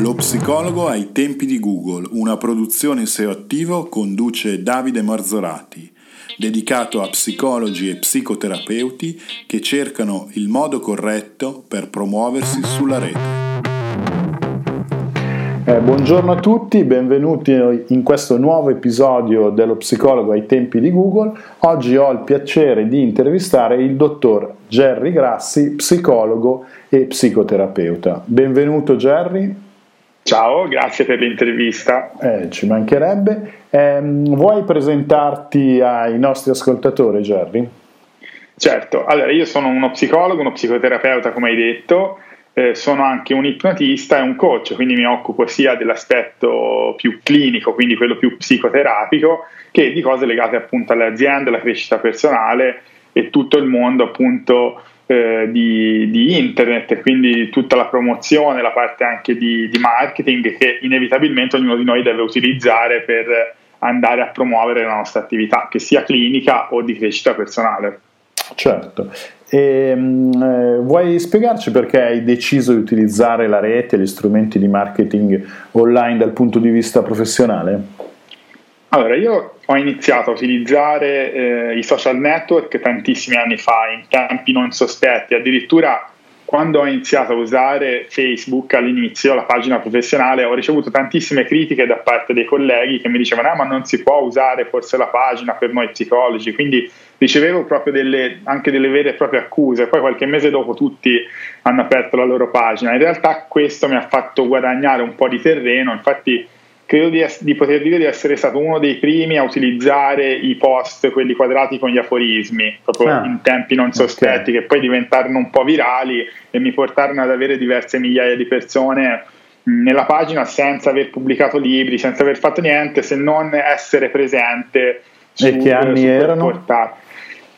Lo psicologo ai tempi di Google, una produzione SEO attivo conduce Davide Marzorati, dedicato a psicologi e psicoterapeuti che cercano il modo corretto per promuoversi sulla rete. Eh, buongiorno a tutti, benvenuti in questo nuovo episodio dello psicologo ai tempi di Google. Oggi ho il piacere di intervistare il dottor Jerry Grassi, psicologo e psicoterapeuta. Benvenuto Jerry. Ciao, grazie per l'intervista. Eh, ci mancherebbe. Eh, vuoi presentarti ai nostri ascoltatori, Jerry? Certo, allora io sono uno psicologo, uno psicoterapeuta, come hai detto eh, sono anche un ipnotista e un coach, quindi mi occupo sia dell'aspetto più clinico, quindi quello più psicoterapico, che di cose legate appunto alle aziende, alla crescita personale e tutto il mondo appunto eh, di, di, internet, quindi tutta la promozione, la parte anche di, di marketing che inevitabilmente ognuno di noi deve utilizzare per andare a promuovere la nostra attività, che sia clinica o di crescita personale. Certo, e, ehm, eh, vuoi spiegarci perché hai deciso di utilizzare la rete e gli strumenti di marketing online dal punto di vista professionale? Allora, io ho iniziato a utilizzare eh, i social network tantissimi anni fa, in tempi non sospetti, addirittura quando ho iniziato a usare Facebook all'inizio, la pagina professionale, ho ricevuto tantissime critiche da parte dei colleghi che mi dicevano ah, ma non si può usare forse la pagina per noi psicologi, quindi ricevevo proprio delle, anche delle vere e proprie accuse, poi qualche mese dopo tutti hanno aperto la loro pagina, in realtà questo mi ha fatto guadagnare un po' di terreno, infatti credo di, es- di, poter dire di essere stato uno dei primi a utilizzare i post, quelli quadrati con gli aforismi, proprio ah, in tempi non sospetti, okay. che poi diventarono un po' virali e mi portarono ad avere diverse migliaia di persone nella pagina senza aver pubblicato libri, senza aver fatto niente, se non essere presente. Su, e che anni erano?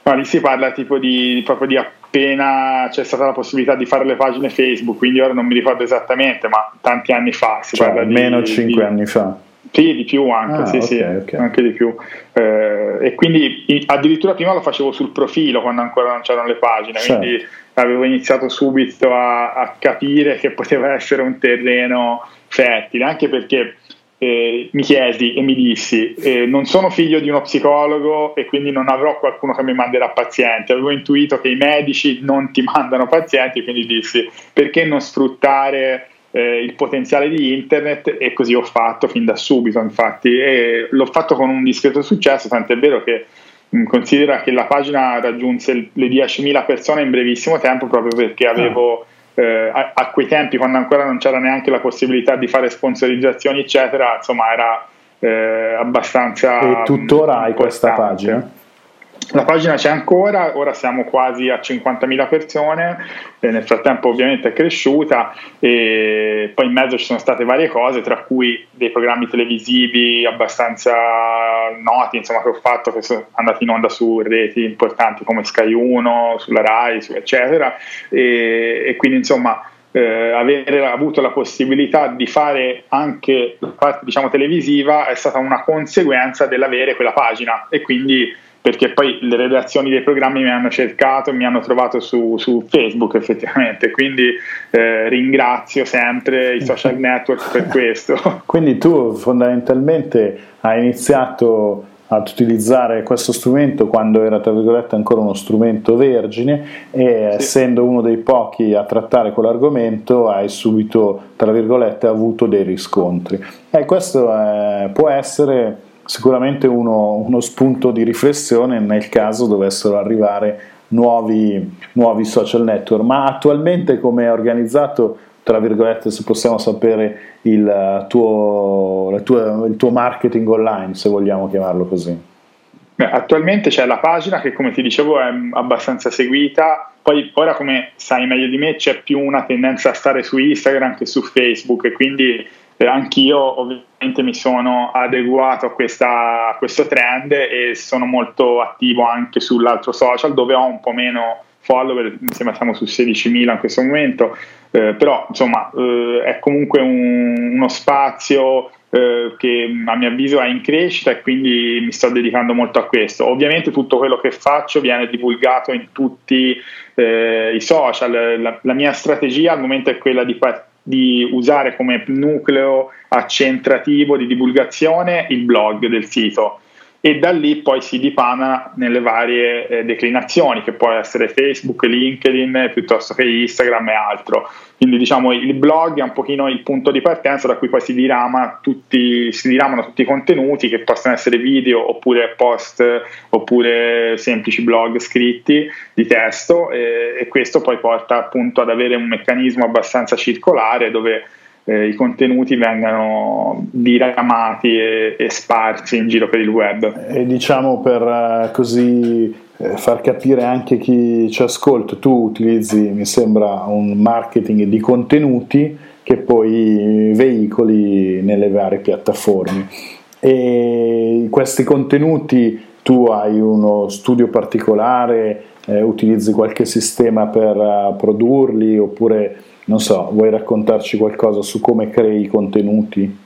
No, lì si parla tipo di, proprio di appena c'è stata la possibilità di fare le pagine Facebook, quindi ora non mi ricordo esattamente, ma tanti anni fa. Si cioè, parla almeno 5 anni fa. Sì, di più anche, ah, sì, okay, sì, okay. anche di più. Eh, e quindi addirittura prima lo facevo sul profilo quando ancora non c'erano le pagine, certo. quindi avevo iniziato subito a, a capire che poteva essere un terreno fertile, anche perché eh, mi chiesi e mi dissi, eh, non sono figlio di uno psicologo e quindi non avrò qualcuno che mi manderà pazienti. Avevo intuito che i medici non ti mandano pazienti, quindi dissi, perché non sfruttare eh, il potenziale di internet? E così ho fatto fin da subito, infatti, e l'ho fatto con un discreto successo, tant'è vero che mh, considera che la pagina raggiunse le 10.000 persone in brevissimo tempo proprio perché avevo eh, a, a, quei tempi, quando ancora non c'era neanche la possibilità di fare sponsorizzazioni, eccetera, insomma, era eh, abbastanza. E tuttora hai questa pagina? La pagina c'è ancora, ora siamo quasi a 50.000 persone, nel frattempo ovviamente è cresciuta e poi in mezzo ci sono state varie cose, tra cui dei programmi televisivi abbastanza noti insomma, che ho fatto, che sono andati in onda su reti importanti come Sky 1, sulla Rai, eccetera, e, e quindi insomma eh, avere avuto la possibilità di fare anche la parte diciamo televisiva è stata una conseguenza dell'avere quella pagina. E quindi perché poi le redazioni dei programmi mi hanno cercato mi hanno trovato su, su Facebook effettivamente, quindi eh, ringrazio sempre i social network per questo. Quindi tu fondamentalmente hai iniziato ad utilizzare questo strumento quando era tra virgolette ancora uno strumento vergine e sì. essendo uno dei pochi a trattare quell'argomento hai subito tra virgolette avuto dei riscontri e questo è, può essere sicuramente uno, uno, spunto di riflessione nel caso dovessero arrivare nuovi, nuovi social network. Ma attualmente come è organizzato, tra virgolette, se possiamo sapere il tuo, tua, il tuo marketing online, se vogliamo chiamarlo così? Attualmente c'è la pagina che come ti dicevo è abbastanza seguita, poi ora come sai meglio di me c'è più una tendenza a stare su Instagram che su Facebook e quindi eh, anch'io ovviamente mi sono adeguato a, questa, a, questo trend e sono molto attivo anche sull'altro social dove ho un po' meno follower, mi sembra siamo su 16.000 in questo momento, eh, però insomma eh, è comunque un, uno spazio eh, che a mio avviso è in crescita e quindi mi sto dedicando molto a questo. Ovviamente tutto quello che faccio viene divulgato in tutti eh, i social, la, la, mia strategia al momento è quella di, di usare come nucleo accentrativo di divulgazione il blog del sito e da lì poi si dipana nelle varie eh, declinazioni, che può essere Facebook, LinkedIn, piuttosto che Instagram e altro. Quindi diciamo il blog è un pochino il punto di partenza da cui poi si, dirama tutti, si diramano tutti i contenuti che possono essere video oppure post oppure semplici blog scritti di testo e, e questo poi porta appunto ad avere un meccanismo abbastanza circolare dove eh, i contenuti vengano diramati e, e, sparsi in giro per il web. E diciamo per uh, così eh, far capire anche chi ci ascolta, tu utilizzi, mi sembra, un marketing di contenuti che poi veicoli nelle varie piattaforme. E questi contenuti tu hai uno studio particolare, eh, utilizzi qualche sistema per uh, produrli oppure non so, vuoi raccontarci qualcosa su come crei i contenuti?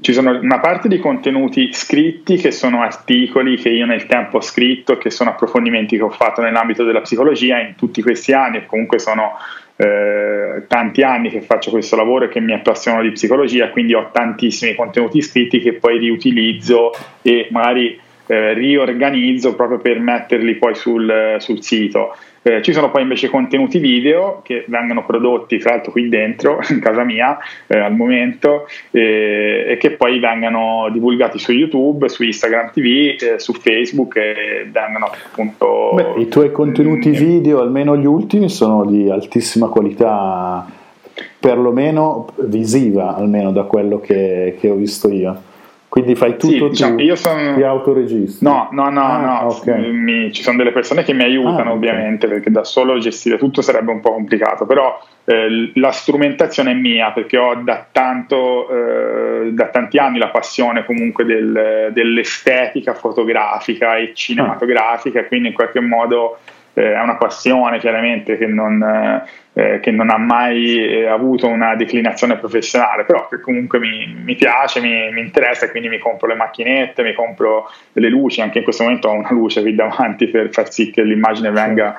Ci sono una parte di contenuti scritti che sono articoli che io nel tempo ho scritto, che sono approfondimenti che ho fatto nell'ambito della psicologia in tutti questi anni e comunque sono eh, tanti anni che faccio questo lavoro e che mi appassiono di psicologia, quindi ho tantissimi contenuti scritti che poi riutilizzo e magari eh, riorganizzo proprio per metterli poi sul, sul sito. Eh, ci sono poi invece contenuti video che vengono prodotti tra l'altro qui dentro, in casa mia, eh, al momento, eh, e che poi vengono divulgati su YouTube, su Instagram TV, eh, su Facebook e vengono appunto... Beh, I tuoi contenuti mm, video, almeno gli ultimi, sono di altissima qualità, perlomeno visiva, almeno da quello che, che ho visto io. Quindi fai tutto sì, diciamo, tu, io sono... ti autoregistri? No, no, no, ah, no. Okay. Mi, ci sono delle persone che mi aiutano ah, ovviamente okay. perché da solo gestire tutto sarebbe un po' complicato, però eh, la strumentazione è mia perché ho da, tanto, eh, da tanti anni la passione comunque del, dell'estetica fotografica e cinematografica, ah. quindi in qualche modo eh, è una passione chiaramente che non, eh, che non ha mai eh, avuto una declinazione professionale, però che comunque mi, mi piace, mi, mi, interessa e quindi mi compro le macchinette, mi compro le luci, anche in questo momento ho una luce qui davanti per far sì che l'immagine venga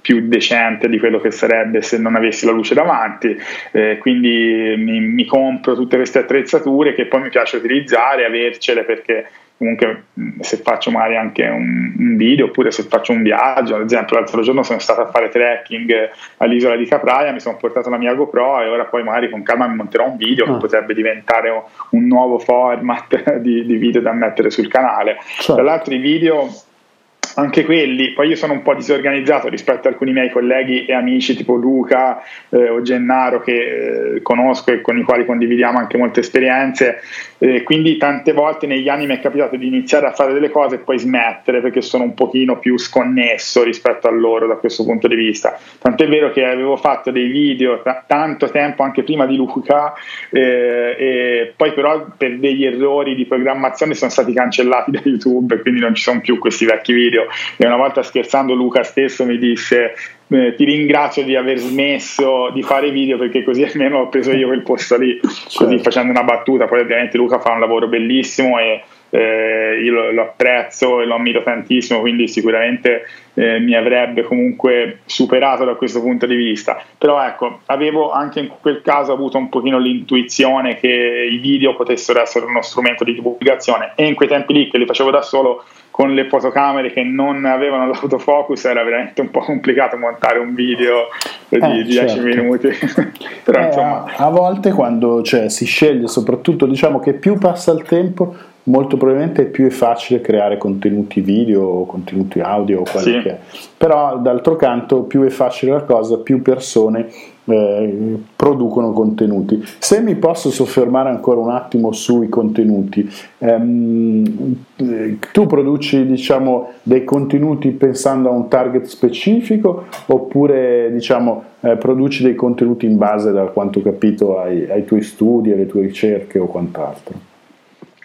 più decente di quello che sarebbe se non avessi la luce davanti, eh, quindi mi, mi compro tutte queste attrezzature che poi mi piace utilizzare, avercele perché comunque se faccio magari anche un, un, video oppure se faccio un viaggio, ad esempio l'altro giorno sono stato a fare trekking all'isola di Capraia, mi sono portato la mia GoPro e ora poi magari con calma mi monterò un video oh. che ah. potrebbe diventare un, un nuovo format di, di, video da mettere sul canale. Certo. Tra l'altro i video anche quelli, poi io sono un po' disorganizzato rispetto a alcuni miei colleghi e amici tipo Luca eh, o Gennaro che eh, conosco e con i quali condividiamo anche molte esperienze, eh, quindi tante volte negli anni mi è capitato di iniziare a fare delle cose e poi smettere perché sono un pochino più sconnesso rispetto a loro da questo punto di vista. Tant'è vero che avevo fatto dei video t- tanto tempo anche prima di Luca eh, e poi però per degli errori di programmazione sono stati cancellati da YouTube e quindi non ci sono più questi vecchi video e una volta scherzando Luca stesso mi disse eh, ti ringrazio di aver smesso di fare video perché così almeno ho preso io quel posto lì, certo. così facendo una battuta, poi ovviamente Luca fa un lavoro bellissimo e eh, io lo, lo, apprezzo e lo ammiro tantissimo, quindi sicuramente eh, mi avrebbe comunque superato da questo punto di vista. Però ecco, avevo anche in quel caso avuto un pochino l'intuizione che i video potessero essere uno strumento di divulgazione e in quei tempi lì che li facevo da solo con le fotocamere che non avevano l'autofocus era veramente un po' complicato montare un video di eh, 10 certo. minuti. Però, eh, insomma... a, a, volte quando cioè, si sceglie, soprattutto diciamo che più passa il tempo, molto probabilmente è più facile creare contenuti video o contenuti audio o quello sì. che è. Però d'altro canto più è facile la cosa, più persone eh, producono contenuti. Se mi posso soffermare ancora un attimo sui contenuti, ehm, tu produci diciamo, dei contenuti pensando a un target specifico oppure diciamo, eh, produci dei contenuti in base, da quanto ho capito, ai, ai tuoi studi, alle tue ricerche o quant'altro?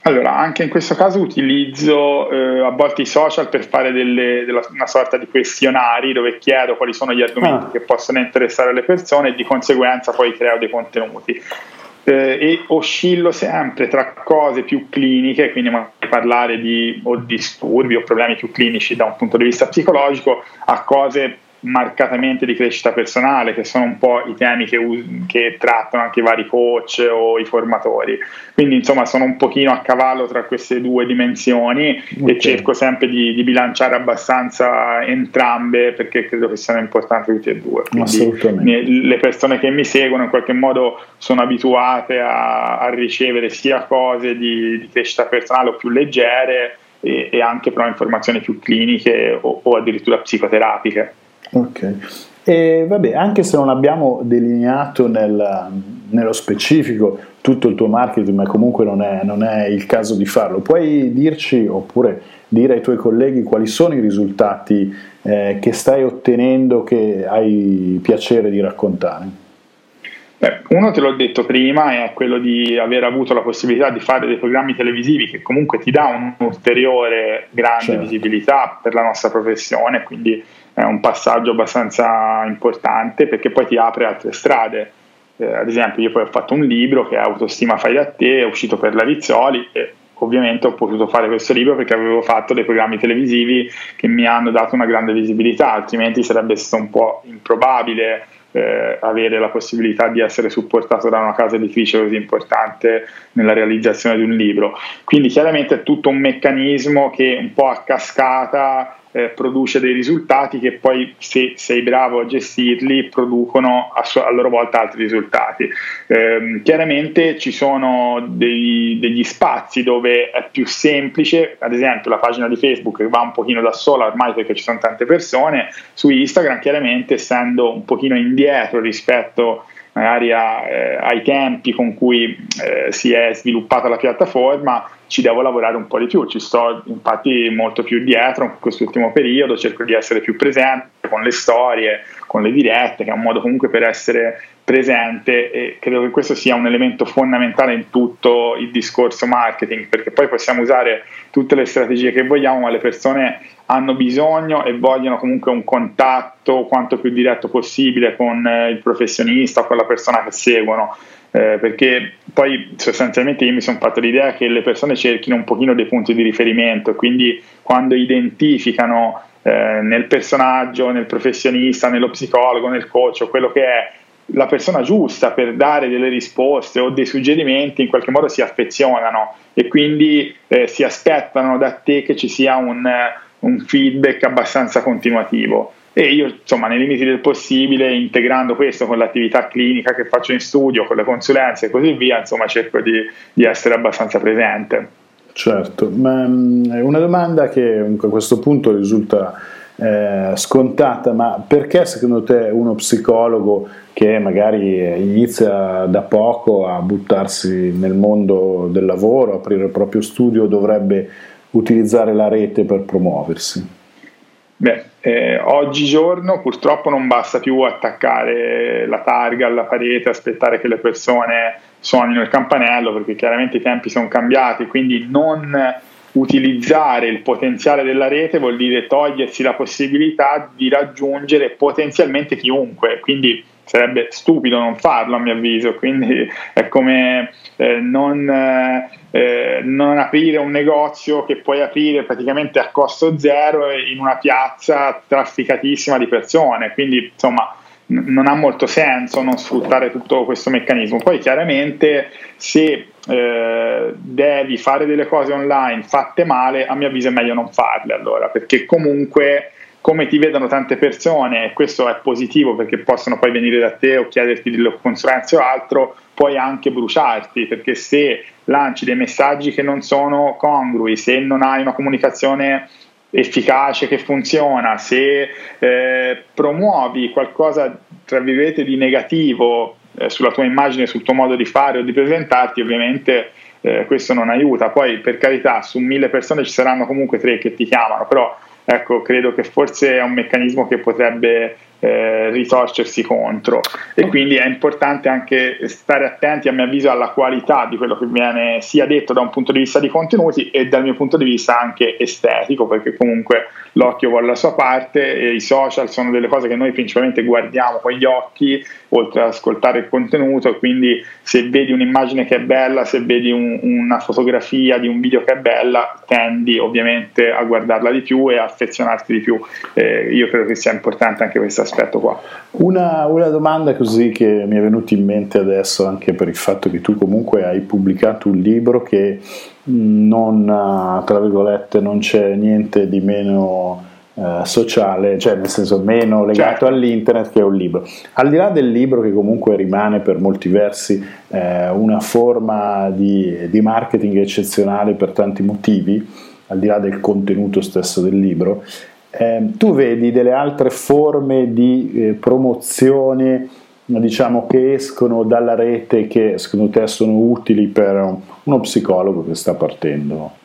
Allora, anche in questo caso utilizzo eh, a volte i social per fare delle, della, una sorta di questionari dove chiedo quali sono gli argomenti ah. che possono interessare le persone e di conseguenza poi creo dei contenuti. Eh, e oscillo sempre tra cose più cliniche, quindi parlare di o disturbi o problemi più clinici da un punto di vista psicologico, a cose marcatamente di crescita personale, che sono un po' i temi che, che, trattano anche i vari coach o i formatori. Quindi insomma sono un pochino a cavallo tra queste due dimensioni okay. e cerco sempre di, di, bilanciare abbastanza entrambe perché credo che siano importanti tutte e due. Quindi le persone che mi seguono in qualche modo sono abituate a, a ricevere sia cose di, di crescita personale o più leggere e, e anche però informazioni più cliniche o, o addirittura psicoterapiche. Ok. E vabbè, anche se non abbiamo delineato nel, nello specifico tutto il tuo marketing, ma comunque non è, non è, il caso di farlo, puoi dirci oppure dire ai tuoi colleghi quali sono i risultati eh, che stai ottenendo che hai piacere di raccontare? Beh, uno te l'ho detto prima, è quello di aver avuto la possibilità di fare dei programmi televisivi che comunque ti dà un'ulteriore grande certo. visibilità per la nostra professione, quindi è un passaggio abbastanza importante perché poi ti apre altre strade. Eh, ad esempio, io poi ho fatto un libro che è Autostima fai da te, è uscito per la Rizzoli e ovviamente ho potuto fare questo libro perché avevo fatto dei programmi televisivi che mi hanno dato una grande visibilità, altrimenti sarebbe stato un po' improbabile eh, avere la possibilità di essere supportato da una casa editrice così importante nella realizzazione di un libro. Quindi chiaramente è tutto un meccanismo che un po' a cascata eh, produce dei risultati che poi se sei bravo a gestirli producono a, so- a loro volta altri risultati. Eh, chiaramente ci sono dei, degli spazi dove è più semplice, ad esempio la pagina di Facebook che va un pochino da sola ormai perché ci sono tante persone, su Instagram chiaramente essendo un pochino indietro rispetto magari a, eh, ai tempi con cui eh, si è sviluppata la piattaforma, ci devo lavorare un po' di più, ci sto infatti molto più dietro in quest'ultimo periodo, cerco di essere più presente con le storie, con le dirette, che è un modo comunque per essere presente e credo che questo sia un elemento fondamentale in tutto il discorso marketing, perché poi possiamo usare tutte le strategie che vogliamo, ma le persone hanno bisogno e vogliono comunque un contatto quanto più diretto possibile con eh, il professionista o con la persona che seguono. Eh, perché poi sostanzialmente io mi sono fatto l'idea che le persone cerchino un pochino dei punti di riferimento, quindi quando identificano eh, nel personaggio, nel professionista, nello psicologo, nel coach, quello che è la persona giusta per dare delle risposte o dei suggerimenti, in qualche modo si affezionano e quindi eh, si aspettano da te che ci sia un, un feedback abbastanza continuativo e io insomma nei limiti del possibile integrando questo con l'attività clinica che faccio in studio, con le consulenze e così via, insomma cerco di, di essere abbastanza presente. Certo, ma mm, una domanda che a questo punto risulta eh, scontata, ma perché secondo te uno psicologo che magari inizia da poco a buttarsi nel mondo del lavoro, aprire il proprio studio, dovrebbe utilizzare la rete per promuoversi? Beh, eh, oggigiorno purtroppo non basta più attaccare la targa alla parete, aspettare che le persone suonino il campanello, perché chiaramente i tempi sono cambiati, quindi non utilizzare il potenziale della rete vuol dire togliersi la possibilità di raggiungere potenzialmente chiunque, quindi sarebbe stupido non farlo a mio avviso, quindi è come eh, non, eh, non, aprire un negozio che puoi aprire praticamente a costo zero in una piazza trafficatissima di persone, quindi insomma non ha molto senso non sfruttare tutto questo meccanismo. Poi chiaramente se eh, devi fare delle cose online fatte male, a mio avviso è meglio non farle allora, perché comunque come ti vedono tante persone, e questo è positivo perché possono poi venire da te o chiederti delle consulenze o altro, puoi anche bruciarti, perché se lanci dei messaggi che non sono congrui, se non hai una comunicazione efficace che funziona, se eh, promuovi qualcosa tra virgolette di negativo eh, sulla tua immagine, sul tuo modo di fare o di presentarti, ovviamente eh, questo non aiuta. Poi per carità, su mille persone ci saranno comunque tre che ti chiamano, però ecco, credo che forse è un meccanismo che potrebbe eh, ritorcersi contro. E quindi è importante anche stare attenti a mio avviso alla qualità di quello che viene sia detto da un punto di vista di contenuti e dal mio punto di vista anche estetico perché comunque l'occhio vuole la sua parte e i social sono delle cose che noi principalmente guardiamo con gli occhi oltre ad ascoltare il contenuto. Quindi se vedi un'immagine che è bella, se vedi un, una fotografia di un video che è bella tendi ovviamente a guardarla di più e a affezionarti di più. Eh, io credo che sia importante anche questo aspetto qua una, una domanda così che mi è venuta in mente adesso anche per il fatto che tu comunque hai pubblicato un libro che non, tra virgolette, non c'è niente di meno eh, sociale, cioè nel senso meno legato certo. all'internet che è un libro. Al di là del libro che comunque rimane per molti versi eh, una forma di, di, marketing eccezionale per tanti motivi, al di là del contenuto stesso del libro, eh, tu vedi delle altre forme di eh, promozione diciamo, che escono dalla rete che secondo te sono utili per uno psicologo che sta partendo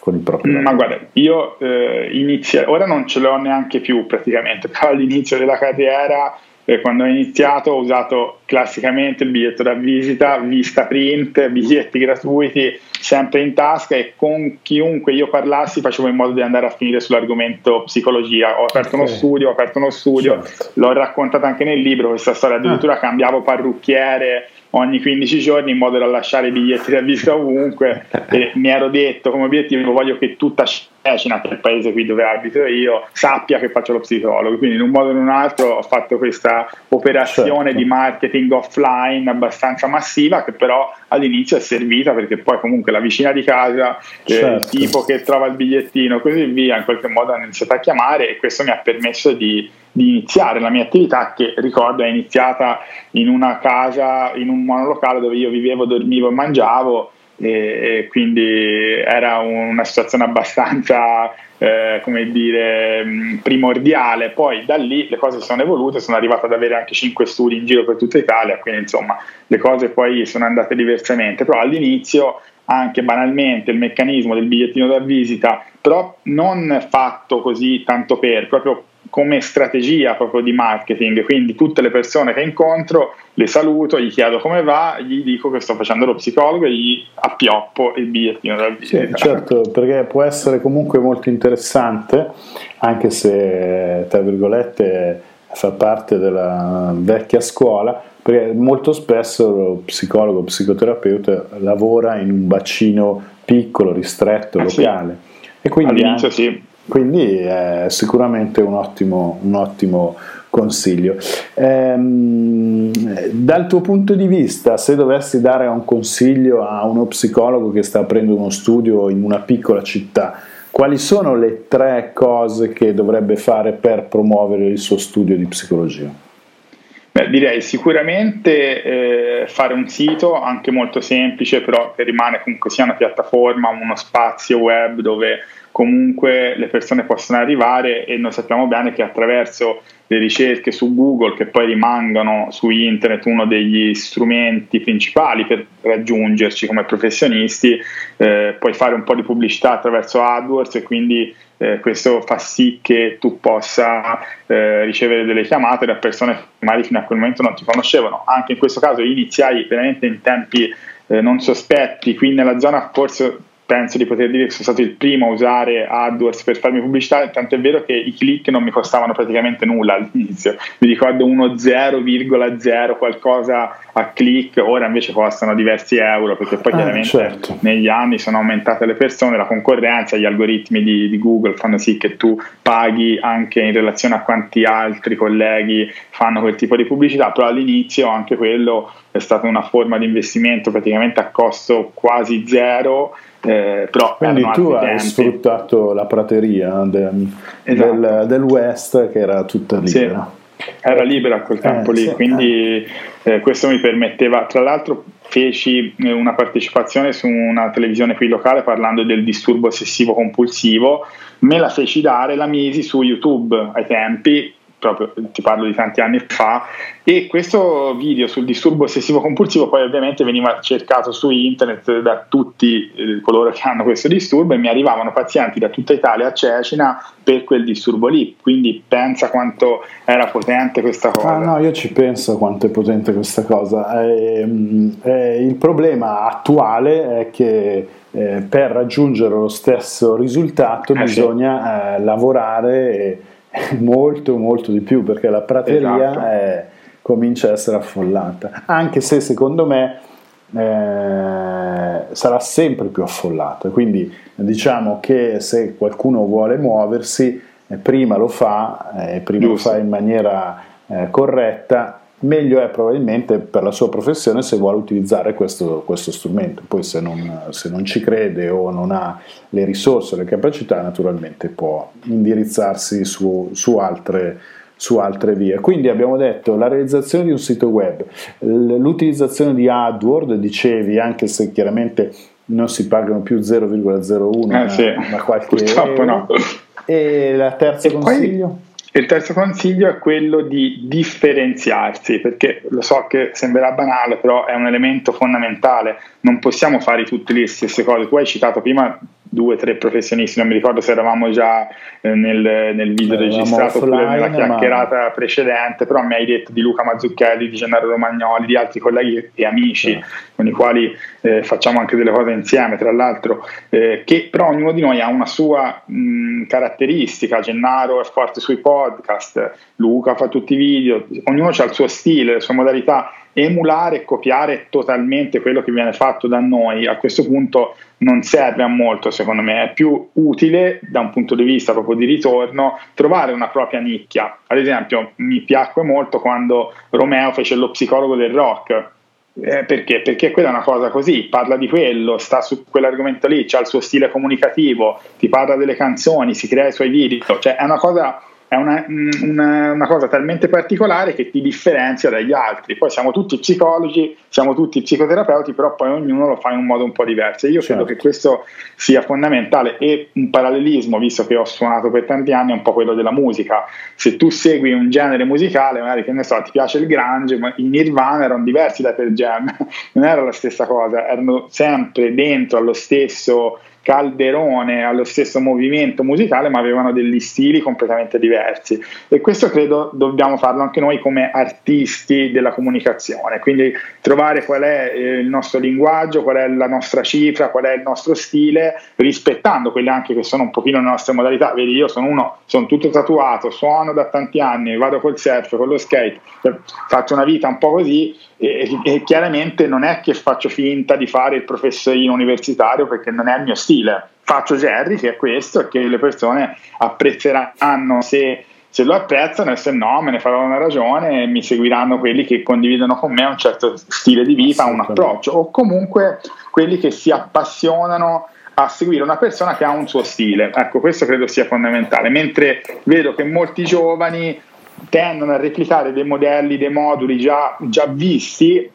con il proprio Ma guarda, io eh, inizio, ora non ce l'ho neanche più praticamente, però all'inizio della carriera eh, quando ho iniziato ho usato classicamente il biglietto da visita, vista print, biglietti gratuiti sempre in tasca e con chiunque io parlassi facevo in modo di andare a finire sull'argomento psicologia. Ho aperto okay. uno studio, ho aperto uno studio, certo. l'ho raccontata anche nel libro questa storia, addirittura ah. cambiavo parrucchiere ogni 15 giorni in modo da lasciare i biglietti da visita ovunque e mi ero detto come obiettivo voglio che tutta Cecina, che è il paese qui dove abito io, sappia che faccio lo psicologo. Quindi in un modo o in un altro ho fatto questa operazione certo. di marketing offline abbastanza massiva che però all'inizio è servita perché poi comunque la vicina di casa, certo. il tipo che trova il bigliettino e così via, in qualche modo hanno iniziato a chiamare e questo mi ha permesso di, di iniziare la mia attività che ricordo è iniziata in una casa, in un monolocale dove io vivevo, dormivo e mangiavo e, quindi era una situazione abbastanza eh, come dire primordiale. Poi da lì le cose sono evolute sono arrivato ad avere anche 5 studi in giro per tutta Italia quindi insomma le cose poi sono andate diversamente. Però all'inizio anche banalmente il meccanismo del bigliettino da visita però non fatto così tanto per proprio come strategia proprio di marketing, quindi tutte le persone che incontro le saluto, gli chiedo come va, gli dico che sto facendo lo psicologo e gli appioppo il bigliettino dal visita. Sì, certo, perché può essere comunque molto interessante, anche se tra virgolette fa parte della vecchia scuola, perché molto spesso lo psicologo, lo psicoterapeuta lavora in un bacino piccolo, ristretto, locale. Sì. E quindi All'inizio sì quindi è sicuramente un ottimo, un ottimo consiglio. Ehm, dal tuo punto di vista, se dovessi dare un consiglio a uno psicologo che sta aprendo uno studio in una piccola città, quali sono le tre cose che dovrebbe fare per promuovere il suo studio di psicologia? Beh, direi sicuramente eh, fare un sito anche molto semplice, però che rimane comunque sia una piattaforma, uno spazio web dove comunque le persone possono arrivare e noi sappiamo bene che attraverso le ricerche su Google che poi rimangono su internet uno degli strumenti principali per raggiungerci come professionisti, eh, puoi fare un po' di pubblicità attraverso AdWords e quindi eh, questo fa sì che tu possa eh, ricevere delle chiamate da persone che magari fino a quel momento non ti conoscevano. Anche in questo caso iniziai veramente in tempi eh, non sospetti, qui nella zona forse penso di poter dire che sono stato il primo a usare AdWords per farmi pubblicità, tanto è vero che i click non mi costavano praticamente nulla all'inizio, mi ricordo uno 0,0 qualcosa a click, ora invece costano diversi euro perché poi ah, chiaramente certo. negli anni sono aumentate le persone, la concorrenza, gli algoritmi di, di Google fanno sì che tu paghi anche in relazione a quanti altri colleghi fanno quel tipo di pubblicità, però all'inizio anche quello è stata una forma di investimento praticamente a costo quasi zero eh, però Quindi tu hai tempi. sfruttato la prateria del, esatto. del, del, West che era tutta libera. Sì, era libera a quel eh, tempo eh, lì, sì, quindi eh. questo mi permetteva, tra l'altro feci eh, una partecipazione su una televisione qui locale parlando del disturbo ossessivo compulsivo, me la feci dare, la misi su YouTube ai tempi proprio ti parlo di tanti anni fa, e questo video sul disturbo ossessivo compulsivo poi ovviamente veniva cercato su internet da tutti eh, coloro che hanno questo disturbo e mi arrivavano pazienti da tutta Italia a Cecina per quel disturbo lì, quindi pensa quanto era potente questa cosa. Ah no, io ci penso quanto è potente questa cosa. Eh, eh, il problema attuale è che eh, per raggiungere lo stesso risultato eh, bisogna sì. Eh, lavorare molto molto di più perché la prateria esatto. è, comincia a essere affollata anche se secondo me eh, sarà sempre più affollata quindi diciamo che se qualcuno vuole muoversi eh, prima lo fa eh, prima Giusto. lo fa in maniera eh, corretta meglio è probabilmente per la sua professione se vuole utilizzare questo, questo strumento. Poi se non, se non, ci crede o non ha le risorse, le capacità, naturalmente può indirizzarsi su, su, altre, su altre vie. Quindi abbiamo detto la realizzazione di un sito web, l'utilizzazione di AdWord, dicevi, anche se chiaramente non si pagano più 0,01 eh, sì. ma, qualche Purtroppo euro. no. E la terza e consiglio? Poi il terzo consiglio è quello di differenziarsi, perché lo so che sembrerà banale, però è un elemento fondamentale. Non possiamo fare tutte le stesse cose. Tu hai citato prima due o tre professionisti, non mi ricordo se eravamo già eh, nel, nel, video eravamo registrato oppure nella chiacchierata ma... precedente, però mi hai detto di Luca Mazzucchelli, di Gennaro Romagnoli, di altri colleghi e amici sì. con i quali eh, facciamo anche delle cose insieme, tra l'altro, eh, che però ognuno di noi ha una sua mh, caratteristica, Gennaro è forte sui podcast, Luca fa tutti i video, ognuno ha il suo stile, le sue modalità emulare e copiare totalmente quello che viene fatto da noi a questo punto non serve a molto secondo me, è più utile da un punto di vista proprio di ritorno trovare una propria nicchia. Ad esempio mi piacque molto quando Romeo fece lo psicologo del rock. Eh, perché? Perché quella è una cosa così, parla di quello, sta su quell'argomento lì, ha il suo stile comunicativo, ti parla delle canzoni, si crea i suoi video, cioè è una cosa è una, una, una, cosa talmente particolare che ti differenzia dagli altri. Poi siamo tutti psicologi, siamo tutti psicoterapeuti, però poi ognuno lo fa in un modo un po' diverso. Io certo. credo che questo sia fondamentale e un parallelismo, visto che ho suonato per tanti anni, è un po' quello della musica. Se tu segui un genere musicale, magari che ne so, ti piace il grunge, ma i Nirvana erano diversi da Per Jam, non era la stessa cosa, erano sempre dentro allo stesso calderone allo stesso movimento musicale, ma avevano degli stili completamente diversi. E questo credo dobbiamo farlo anche noi come artisti della comunicazione, quindi trovare qual è eh, il nostro linguaggio, qual è la nostra cifra, qual è il nostro stile, rispettando quelle anche che sono un pochino le nostre modalità. Vedi, io sono uno, sono tutto tatuato, suono da tanti anni, vado col surf, con lo skate, faccio una vita un po' così e, e chiaramente non è che faccio finta di fare il professorino universitario perché non è il mio stile. Faccio Jerry, che è questo, e che le persone apprezzeranno se, se lo apprezzano e se no me ne faranno una ragione e mi seguiranno quelli che condividono con me un certo stile di vita, un approccio, o comunque quelli che si appassionano a seguire una persona che ha un suo stile. Ecco, questo credo sia fondamentale. Mentre vedo che molti giovani tendono a replicare dei modelli, dei moduli già, già visti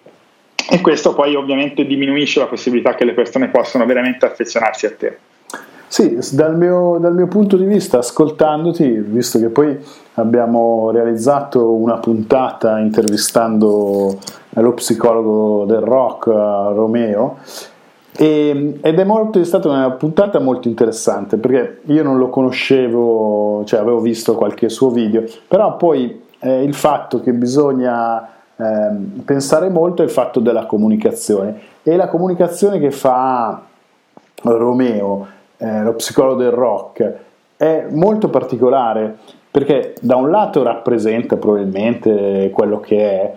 e questo poi ovviamente diminuisce la possibilità che le persone possano veramente affezionarsi a te. Sì, dal mio, dal mio, punto di vista, ascoltandoti, visto che poi abbiamo realizzato una puntata intervistando lo psicologo del rock, Romeo, e, ed è, molto, è, stata una puntata molto interessante perché io non lo conoscevo, cioè avevo visto qualche suo video, però poi eh, il fatto che bisogna eh, pensare molto è il fatto della comunicazione. E la comunicazione che fa Romeo, eh, lo psicologo del rock, è molto particolare perché da un lato rappresenta probabilmente quello che è,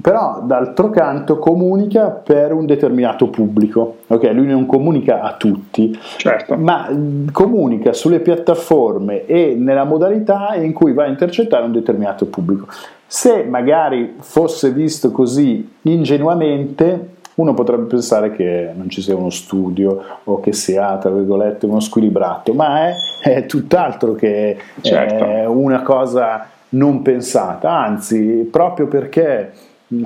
però d'altro canto comunica per un determinato pubblico. Ok, lui non comunica a tutti, certo. ma comunica sulle piattaforme e nella modalità in cui va a intercettare un determinato pubblico. Se magari fosse visto così ingenuamente, uno potrebbe pensare che non ci sia uno studio o che sia, tra virgolette, uno squilibrato, ma è, è tutt'altro che certo. una cosa non pensata, anzi, proprio perché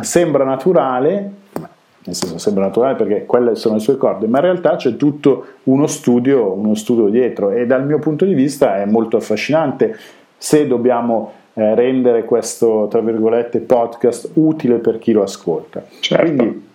sembra naturale, nel senso sembra naturale perché quelle sono le sue corde, ma in realtà c'è tutto uno studio, uno studio dietro e dal mio punto di vista è molto affascinante se dobbiamo eh, rendere questo, tra virgolette, podcast utile per chi lo ascolta. Certo. Quindi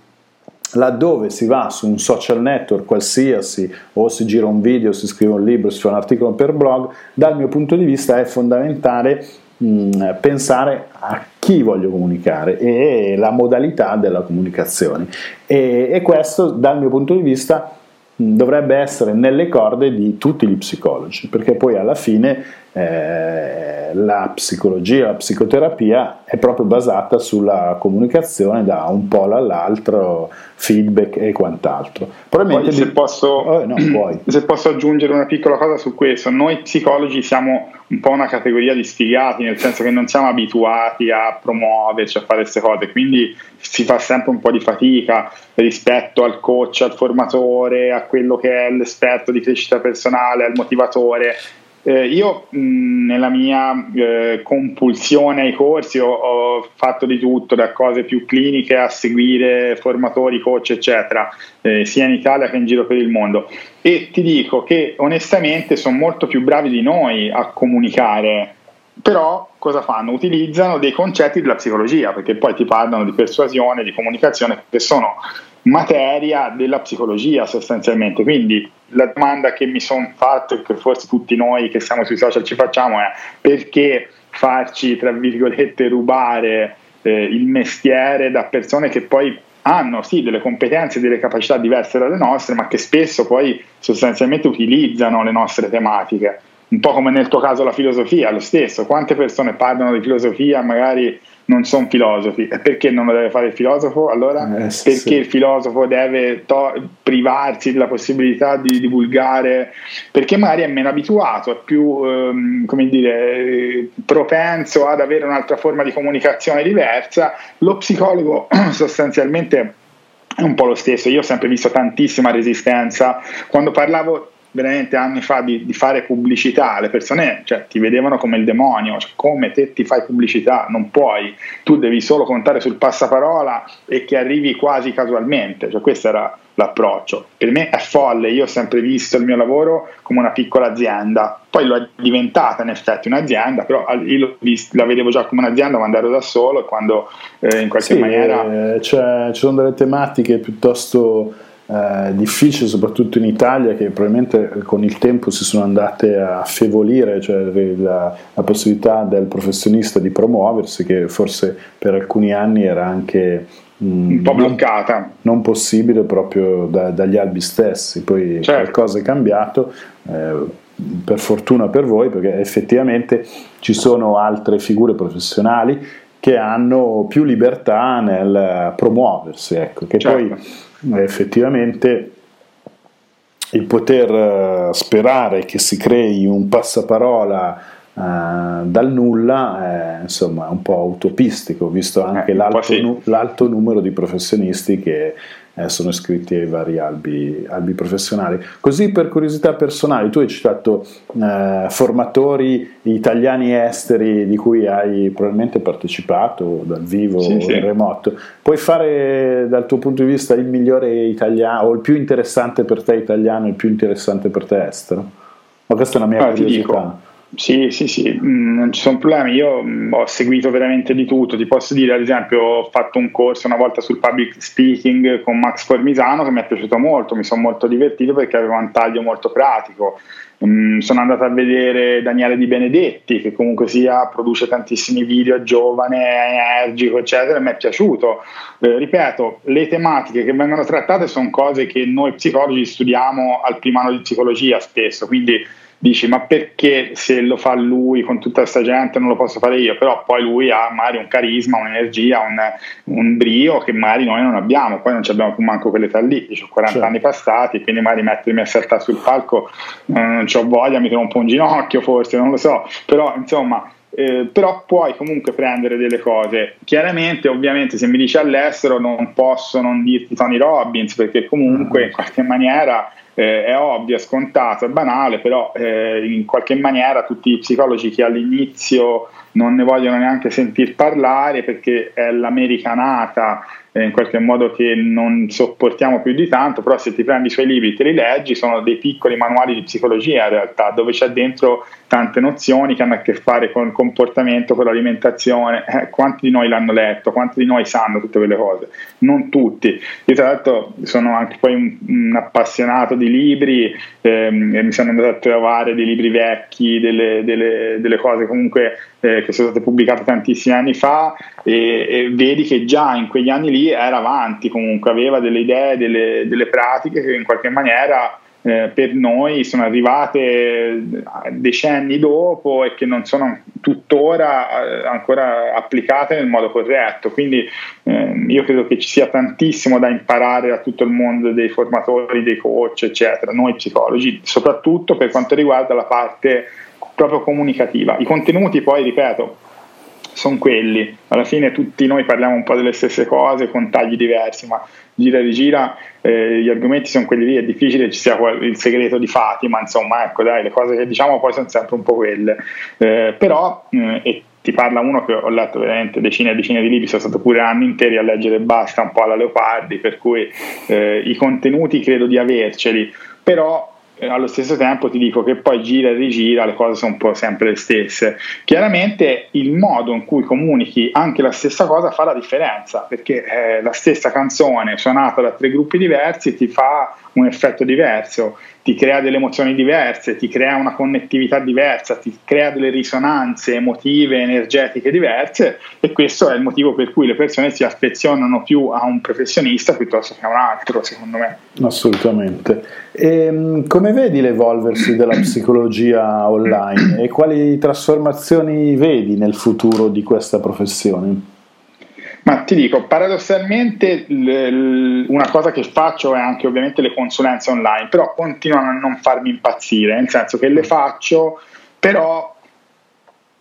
laddove si va su un social network qualsiasi o si gira un video, si scrive un libro, si fa un articolo per blog, dal mio punto di vista è fondamentale mh, pensare a chi voglio comunicare e la modalità della comunicazione. E, e questo dal mio punto di vista dovrebbe essere nelle corde di tutti gli psicologi perché poi alla fine eh, la psicologia, la psicoterapia è proprio basata sulla comunicazione da un polo all'altro, feedback e quant'altro. Poi, se, posso, oh, no, se posso aggiungere una piccola cosa su questo, noi psicologi siamo un po' una categoria di sfigati, nel senso che non siamo abituati a promuoverci, a fare queste cose, quindi si fa sempre un po' di fatica rispetto al coach, al formatore, a quello che è l'esperto di crescita personale, al motivatore eh, io mh, nella mia eh, compulsione ai corsi ho, ho, fatto di tutto, da cose più cliniche a seguire formatori, coach, eccetera, eh, sia in Italia che in giro per il mondo. E ti dico che onestamente sono molto più bravi di noi a comunicare, però cosa fanno? Utilizzano dei concetti della psicologia, perché poi ti parlano di persuasione, di comunicazione, che sono materia della psicologia sostanzialmente. Quindi la domanda che mi sono fatto e che forse tutti noi che siamo sui social ci facciamo è perché farci, tra virgolette, rubare eh, il mestiere da persone che poi hanno sì delle competenze e delle capacità diverse dalle nostre, ma che spesso poi sostanzialmente utilizzano le nostre tematiche. Un po' come nel tuo caso la filosofia, lo stesso. Quante persone parlano di filosofia, magari non sono filosofi. E perché non lo deve fare il filosofo? Allora, eh, sì, perché sì. il filosofo deve to- privarsi della possibilità di divulgare? Perché magari è meno abituato, è più, ehm, come dire, propenso ad avere un'altra forma di comunicazione diversa. Lo psicologo sostanzialmente è un po' lo stesso. Io ho sempre visto tantissima resistenza. Quando parlavo veramente anni fa di, di, fare pubblicità, le persone cioè, ti vedevano come il demonio, cioè, come te ti fai pubblicità, non puoi, tu devi solo contare sul passaparola e che arrivi quasi casualmente, cioè, questo era l'approccio. Per me è folle, io ho sempre visto il mio lavoro come una piccola azienda, poi lo è diventata in effetti un'azienda, però io la vedevo già come un'azienda quando ero da solo e quando eh, in qualche sì, maniera... Cioè, ci sono delle tematiche piuttosto eh, difficili, soprattutto in Italia, che probabilmente con il tempo si sono andate a affievolire, cioè la, la possibilità del professionista di promuoversi, che forse per alcuni anni era anche mm, un po' bloccata. Non, non possibile proprio da, dagli albi stessi, poi certo. qualcosa è cambiato, eh, per fortuna per voi, perché effettivamente ci sono altre figure professionali che hanno più libertà nel promuoversi, ecco, che certo. poi effettivamente il poter eh, sperare che si crei un passaparola uh, dal nulla è insomma un po' utopistico, visto anche eh, l'alto, nu- l'alto, numero di professionisti che eh, sono iscritti ai vari albi, albi, professionali. Così per curiosità personale, tu hai citato eh, formatori italiani e esteri di cui hai probabilmente partecipato dal vivo sì, o sì. in remoto. Puoi fare dal tuo punto di vista il migliore italiano o il più interessante per te italiano e il più interessante per te estero? Ma questa è una mia ah, curiosità. Sì, sì, sì, mm, non ci sono problemi. Io mm, ho seguito veramente di tutto. Ti posso dire, ad esempio, ho fatto un corso una volta sul public speaking con Max Formisano che mi è piaciuto molto, mi sono molto divertito perché aveva un taglio molto pratico. Mm, sono andato a vedere Daniele Di Benedetti, che comunque sia produce tantissimi video, giovane, energico, eccetera, mi è piaciuto. Eh, ripeto, le tematiche che vengono trattate sono cose che noi psicologi studiamo al primo anno di psicologia spesso, quindi dici ma perché se lo fa lui con tutta questa gente non lo posso fare io, però poi lui ha magari un carisma, un'energia, un, un brio che magari noi non abbiamo, poi non ci abbiamo più manco quell'età lì, ho 40 certo. anni passati, quindi magari mettermi a saltare sul palco non ho voglia, mi trovo un po' un ginocchio forse, non lo so, però insomma eh, però puoi comunque prendere delle cose. Chiaramente, ovviamente, se mi dici all'estero non posso non dirti Tony Robbins, perché comunque mm. in qualche maniera eh, è ovvia, scontata, è banale, però eh, in qualche maniera tutti i psicologi che all'inizio non ne vogliono neanche sentir parlare perché è l'americanata eh, in qualche modo che non sopportiamo più di tanto, però se ti prendi i suoi libri, te li leggi, sono dei piccoli manuali di psicologia in realtà, dove c'è dentro tante nozioni che hanno a che fare con il comportamento, con l'alimentazione. Eh, quanti di noi l'hanno letto? Quanti di noi sanno tutte quelle cose? Non tutti. Io tra l'altro sono anche poi un, un appassionato di libri ehm, mi sono andato a trovare dei libri vecchi, delle, delle, delle cose comunque eh, che sono state pubblicate tantissimi anni fa e, e, vedi che già in quegli anni lì era avanti comunque, aveva delle idee, delle, delle pratiche che in qualche maniera eh, per noi sono arrivate eh, decenni dopo e che non sono tuttora eh, ancora applicate nel modo corretto. Quindi eh, io credo che ci sia tantissimo da imparare da tutto il mondo dei formatori, dei coach, eccetera, noi psicologi, soprattutto per quanto riguarda la parte proprio comunicativa. I contenuti poi, ripeto, sono quelli. Alla fine tutti noi parliamo un po' delle stesse cose con tagli diversi, ma gira e rigira eh, gli argomenti sono quelli lì, è difficile ci sia il segreto di Fatima, insomma, ecco dai, le cose che diciamo poi sono sempre un po' quelle. Eh, però, eh, e ti parla uno che ho letto veramente decine e decine di libri, sono stato pure anni interi a leggere basta un po' alla Leopardi, per cui eh, i contenuti credo di averceli, però allo stesso tempo ti dico che poi gira e rigira le cose sono un po' sempre le stesse. Chiaramente il modo in cui comunichi anche la stessa cosa fa la differenza, perché eh, la stessa canzone suonata da tre gruppi diversi ti fa un effetto diverso, ti crea delle emozioni diverse, ti crea una connettività diversa, ti crea delle risonanze emotive, energetiche diverse e questo è il motivo per cui le persone si affezionano più a un professionista piuttosto che a un altro, secondo me. Assolutamente. E, ehm, come vedi l'evolversi della psicologia online e quali trasformazioni vedi nel futuro di questa professione? Ma ti dico, paradossalmente l- l- una cosa che faccio è anche ovviamente le consulenze online, però continuano a non farmi impazzire, nel senso che le faccio, però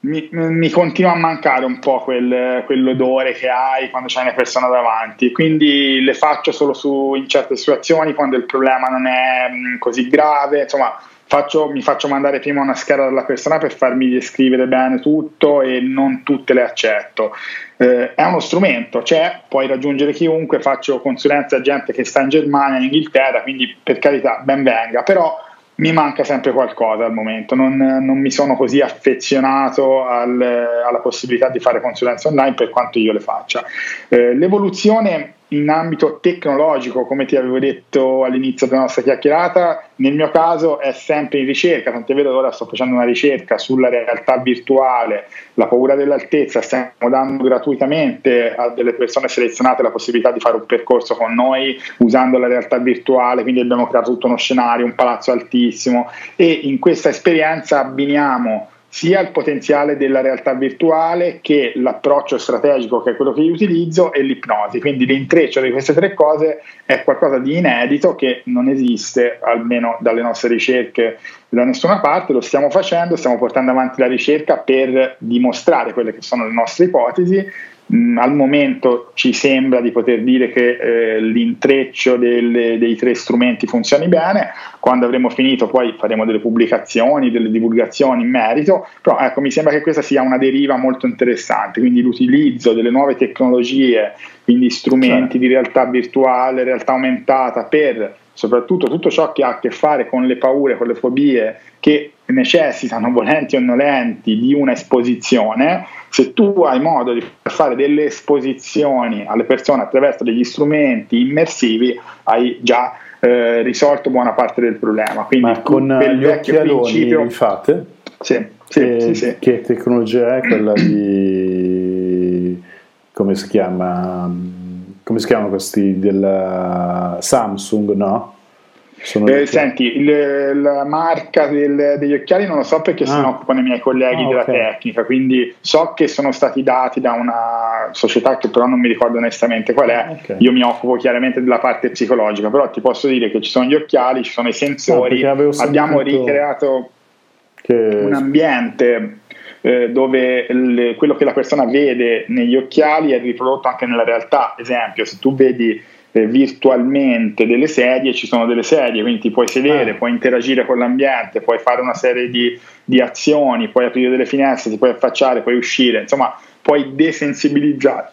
mi, mi continua a mancare un po' quel, quell'odore che hai quando c'hai una persona davanti, quindi le faccio solo su, in certe situazioni quando il problema non è mh, così grave, insomma faccio, mi faccio mandare prima una scheda dalla persona per farmi descrivere bene tutto e non tutte le accetto. Eh, è uno strumento, c'è, puoi raggiungere chiunque, faccio consulenza a gente che sta in Germania, in Inghilterra, quindi per carità ben venga, però mi manca sempre qualcosa al momento, non, non mi sono così affezionato al, alla possibilità di fare consulenza online per quanto io le faccia. Eh, l'evoluzione in ambito tecnologico, come ti avevo detto all'inizio della nostra chiacchierata, nel mio caso è sempre in ricerca, tant'è vero che ora sto facendo una ricerca sulla realtà virtuale, la paura dell'altezza, stiamo dando gratuitamente a delle persone selezionate la possibilità di fare un percorso con noi usando la realtà virtuale, quindi abbiamo creato tutto uno scenario, un palazzo altissimo e in questa esperienza abbiniamo sia il potenziale della realtà virtuale che l'approccio strategico che è quello che io utilizzo e l'ipnosi. Quindi l'intreccio di queste tre cose è qualcosa di inedito che non esiste almeno dalle nostre ricerche da nessuna parte, lo stiamo facendo, stiamo portando avanti la ricerca per dimostrare quelle che sono le nostre ipotesi Mm, al momento ci sembra di poter dire che eh, l'intreccio delle, dei tre strumenti funzioni bene, quando avremo finito poi faremo delle pubblicazioni, delle divulgazioni in merito, però ecco, mi sembra che questa sia una deriva molto interessante, quindi l'utilizzo delle nuove tecnologie, quindi strumenti certo. di realtà virtuale, realtà aumentata per soprattutto tutto ciò che ha a che fare con le paure, con le fobie che necessitano, volenti o nolenti, di un'esposizione, se tu hai modo di fare delle esposizioni alle persone attraverso degli strumenti immersivi, hai già eh, risolto buona parte del problema. Quindi Ma con gli occhialoni principio... fate? Sì, sì, sì, sì, Che tecnologia è quella di... come si chiama? Come si chiamano questi della Samsung, no? Eh, senti, il, la marca del, degli occhiali non lo so perché ah. se ne occupano i miei colleghi ah, della okay. tecnica, quindi so che sono stati dati da una società che però non mi ricordo onestamente qual è. Okay. Io mi occupo chiaramente della parte psicologica, però ti posso dire che ci sono gli occhiali, ci sono i sensori, no, abbiamo ricreato che... un ambiente eh, dove il, quello che la persona vede negli occhiali è riprodotto anche nella realtà. Esempio, se tu vedi eh, virtualmente delle sedie, ci sono delle sedie, quindi ti puoi sedere, ah. puoi interagire con l'ambiente, puoi fare una serie di, di azioni, puoi aprire delle finestre, ti puoi affacciare, puoi uscire, insomma puoi desensibilizzare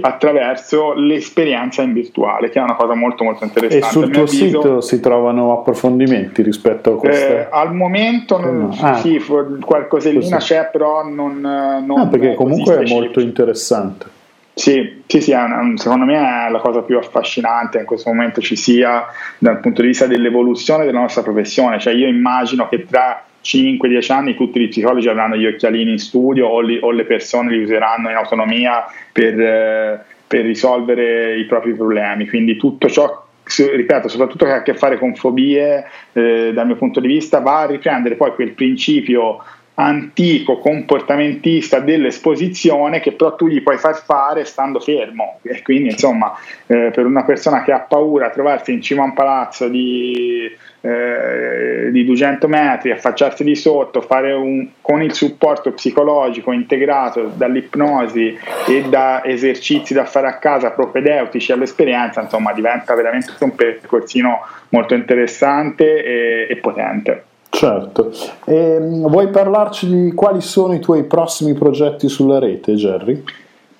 attraverso l'esperienza in virtuale, che è una cosa molto molto interessante. E sul tuo avviso, sito si trovano approfondimenti rispetto a questo? Eh, al momento non, ah, sì, qualcosellina così. c'è, però non, non ah, perché comunque è molto interessante. Sì, sì, sì una, secondo me è la cosa più affascinante in questo momento ci sia dal punto di vista dell'evoluzione della nostra professione, cioè io immagino che tra 5-10 anni tutti gli psicologi avranno gli occhialini in studio o, li, o le persone li useranno in autonomia per, eh, per, risolvere i propri problemi. Quindi tutto ciò, ripeto, soprattutto che ha a che fare con fobie, eh, dal mio punto di vista, va a riprendere poi quel principio antico comportamentista dell'esposizione che però tu gli puoi far fare stando fermo e quindi insomma eh, per una persona che ha paura a trovarsi in cima a un palazzo di eh, di 200 metri, affacciarsi di sotto, fare un, con il supporto psicologico integrato dall'ipnosi e da esercizi da fare a casa propedeutici all'esperienza, insomma diventa veramente un percorsino molto interessante e, e potente. Certo, e, ehm, vuoi parlarci di quali sono i tuoi prossimi progetti sulla rete, Jerry?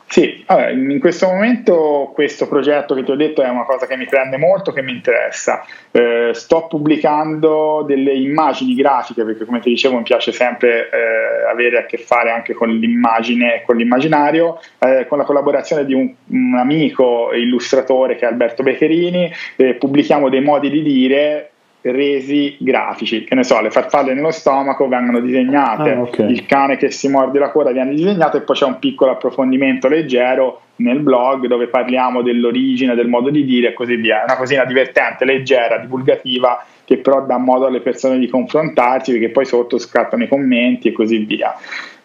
Sì, allora, in questo momento questo progetto che ti ho detto è una cosa che mi prende molto, che mi interessa. Eh, sto pubblicando delle immagini grafiche perché come ti dicevo mi piace sempre eh, avere a che fare anche con l'immagine e con l'immaginario, eh, con la collaborazione di un, un, amico illustratore che è Alberto Beccherini, eh, pubblichiamo dei modi di dire resi grafici, che ne so, le farfalle nello stomaco vengono disegnate, ah, okay. il cane che si morde la coda viene disegnato e poi c'è un piccolo approfondimento leggero nel blog dove parliamo dell'origine, del modo di dire e così via. È una cosina divertente, leggera, divulgativa che però dà modo alle persone di confrontarsi perché poi sotto scattano i commenti e così via.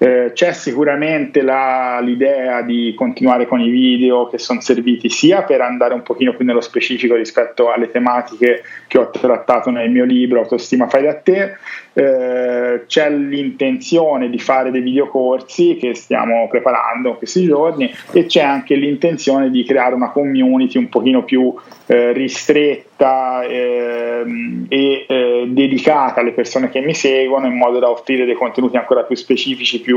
Eh, c'è sicuramente la, l'idea di continuare con i video che sono serviti sia per andare un pochino più nello specifico rispetto alle tematiche che ho trattato nel mio libro Autostima fai da te, eh, c'è l'intenzione di fare dei videocorsi che stiamo preparando in questi giorni e c'è anche l'intenzione di creare una community un pochino più eh, ristretta ehm, e eh, dedicata alle persone che mi seguono in modo da offrire dei contenuti ancora più specifici più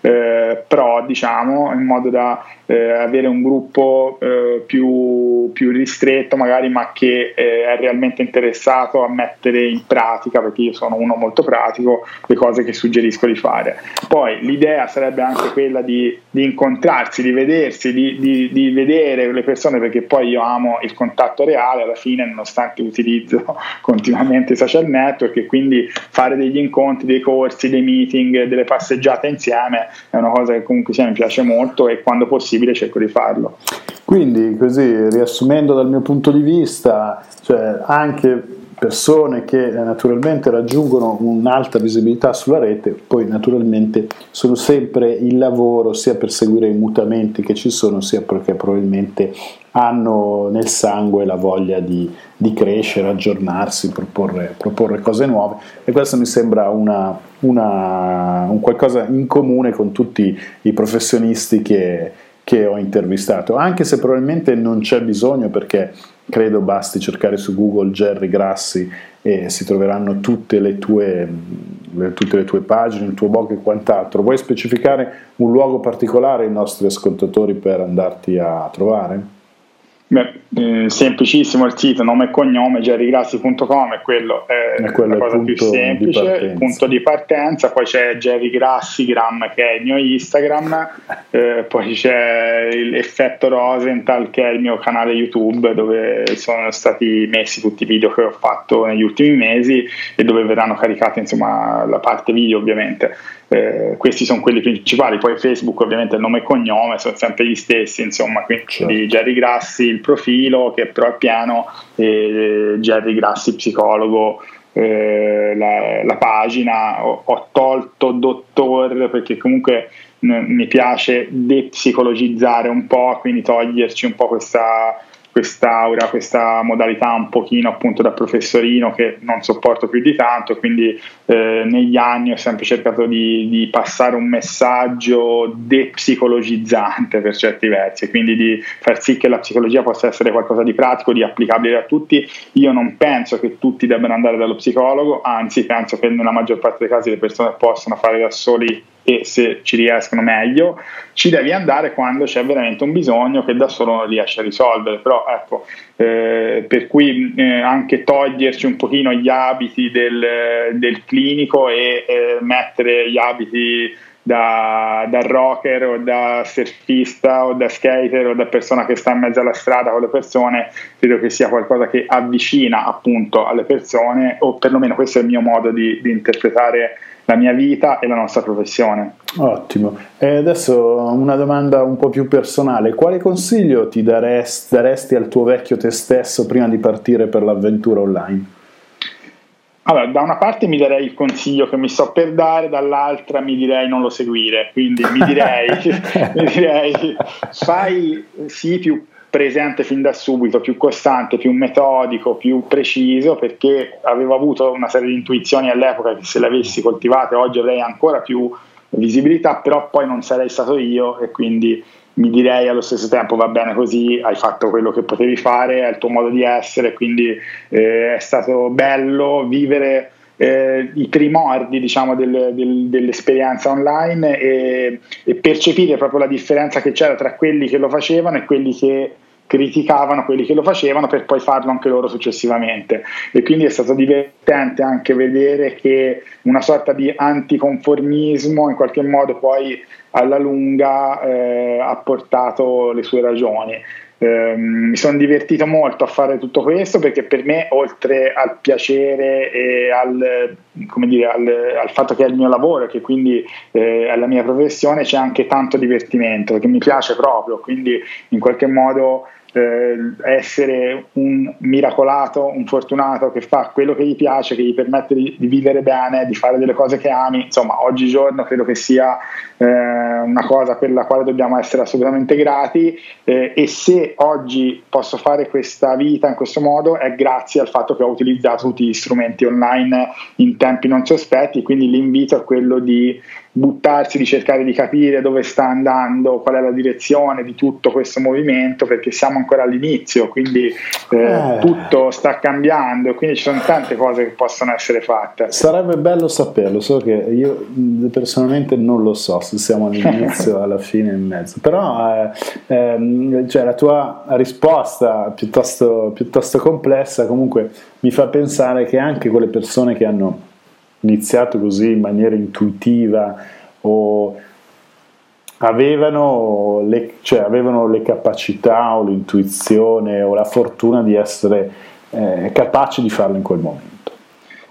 eh, pro, diciamo, in modo da eh, avere un gruppo eh, più, più, ristretto magari, ma che eh, è realmente interessato a mettere in pratica, perché io sono uno molto pratico, le cose che suggerisco di fare. Poi l'idea sarebbe anche quella di, di incontrarsi, di vedersi, di, di, di, vedere le persone, perché poi io amo il contatto reale alla fine, nonostante utilizzo continuamente i social network, e quindi fare degli incontri, dei corsi, dei meeting, delle passeggiate insieme è una cosa che comunque sia, mi piace molto e quando possibile cerco di farlo. Quindi, così riassumendo dal mio punto di vista, cioè anche persone che naturalmente raggiungono un'alta visibilità sulla rete, poi naturalmente sono sempre il lavoro sia per seguire i mutamenti che ci sono, sia perché probabilmente hanno nel sangue la voglia di, di crescere, aggiornarsi, proporre, proporre, cose nuove. E questo mi sembra una, una, un qualcosa in comune con tutti i professionisti che, che ho intervistato, anche se probabilmente non c'è bisogno perché credo basti cercare su Google Jerry Grassi e si troveranno tutte le tue, tutte le tue pagine, il tuo blog e quant'altro. Vuoi specificare un luogo particolare ai nostri ascoltatori per andarti a trovare? Beh, eh, semplicissimo il sito, nome e cognome, jerrygrassi.com e quello è, è quello la cosa più semplice, il punto di partenza, poi c'è Jerry Grassigram che è il mio Instagram, eh, poi c'è l'effetto Rosenthal che è il mio canale YouTube dove sono stati messi tutti i video che ho fatto negli ultimi mesi e dove verranno caricati insomma la parte video ovviamente. Eh, questi sono quelli principali, poi Facebook ovviamente il nome e cognome sono sempre gli stessi, insomma, quindi certo. Jerry Grassi il profilo che però è piano, e Jerry Grassi psicologo eh, la, la, pagina, ho, ho, tolto dottor perché comunque n- mi piace depsicologizzare un po', quindi toglierci un po' questa quest'aura, questa modalità un pochino appunto da professorino che non sopporto più di tanto, quindi eh, negli anni ho sempre cercato di, di, passare un messaggio depsicologizzante per certi versi, quindi di far sì che la psicologia possa essere qualcosa di pratico, di applicabile a tutti. Io non penso che tutti debbano andare dallo psicologo, anzi penso che nella maggior parte dei casi le persone possano fare da soli e se ci riescono meglio, ci devi andare quando c'è veramente un bisogno che da solo non riesci a risolvere. Però ecco, eh, per cui eh, anche toglierci un pochino gli abiti del, del clinico e eh, mettere gli abiti da, da, rocker o da surfista o da skater o da persona che sta in mezzo alla strada con le persone, credo che sia qualcosa che avvicina appunto alle persone o perlomeno questo è il mio modo di, di interpretare la mia vita e la nostra professione. Ottimo. E adesso una domanda un po' più personale. Quale consiglio ti daresti, daresti al tuo vecchio te stesso prima di partire per l'avventura online? Allora, da una parte mi darei il consiglio che mi sto per dare, dall'altra mi direi non lo seguire. Quindi mi direi, mi direi fai sì più presente fin da subito, più costante, più metodico, più preciso, perché avevo avuto una serie di intuizioni all'epoca che se le avessi coltivate oggi avrei ancora più visibilità, però poi non sarei stato io e quindi mi direi allo stesso tempo va bene così, hai fatto quello che potevi fare, è il tuo modo di essere, quindi eh, è stato bello vivere eh, i primordi diciamo, del, del, dell'esperienza online e, e, percepire proprio la differenza che c'era tra quelli che lo facevano e quelli che criticavano quelli che lo facevano per poi farlo anche loro successivamente e quindi è stato divertente anche vedere che una sorta di anticonformismo in qualche modo poi alla lunga eh, ha portato le sue ragioni. Eh, mi sono divertito molto a fare tutto questo perché per me oltre al piacere e al, dire, al, al fatto che è il mio lavoro e che quindi eh, è la mia professione c'è anche tanto divertimento che mi piace proprio quindi in qualche modo eh, essere un miracolato, un fortunato che fa quello che gli piace, che gli permette di, di vivere bene, di fare delle cose che ami, insomma oggigiorno credo che sia eh, una cosa per la quale dobbiamo essere assolutamente grati. Eh, e se oggi posso fare questa vita in questo modo è grazie al fatto che ho utilizzato tutti gli strumenti online in tempi non sospetti, quindi l'invito è quello di buttarsi, di cercare di capire dove sta andando, qual è la direzione di tutto questo movimento, perché siamo ancora all'inizio, quindi eh, eh. tutto sta cambiando, quindi ci sono tante cose che possono essere fatte. Sarebbe bello saperlo, solo che io personalmente non lo so se siamo all'inizio, alla fine, in mezzo, però eh, ehm, cioè, la tua risposta piuttosto, piuttosto complessa comunque mi fa pensare che anche quelle persone che hanno iniziato così in maniera intuitiva o avevano le, cioè avevano le capacità o l'intuizione o la fortuna di essere eh, capaci di farlo in quel momento.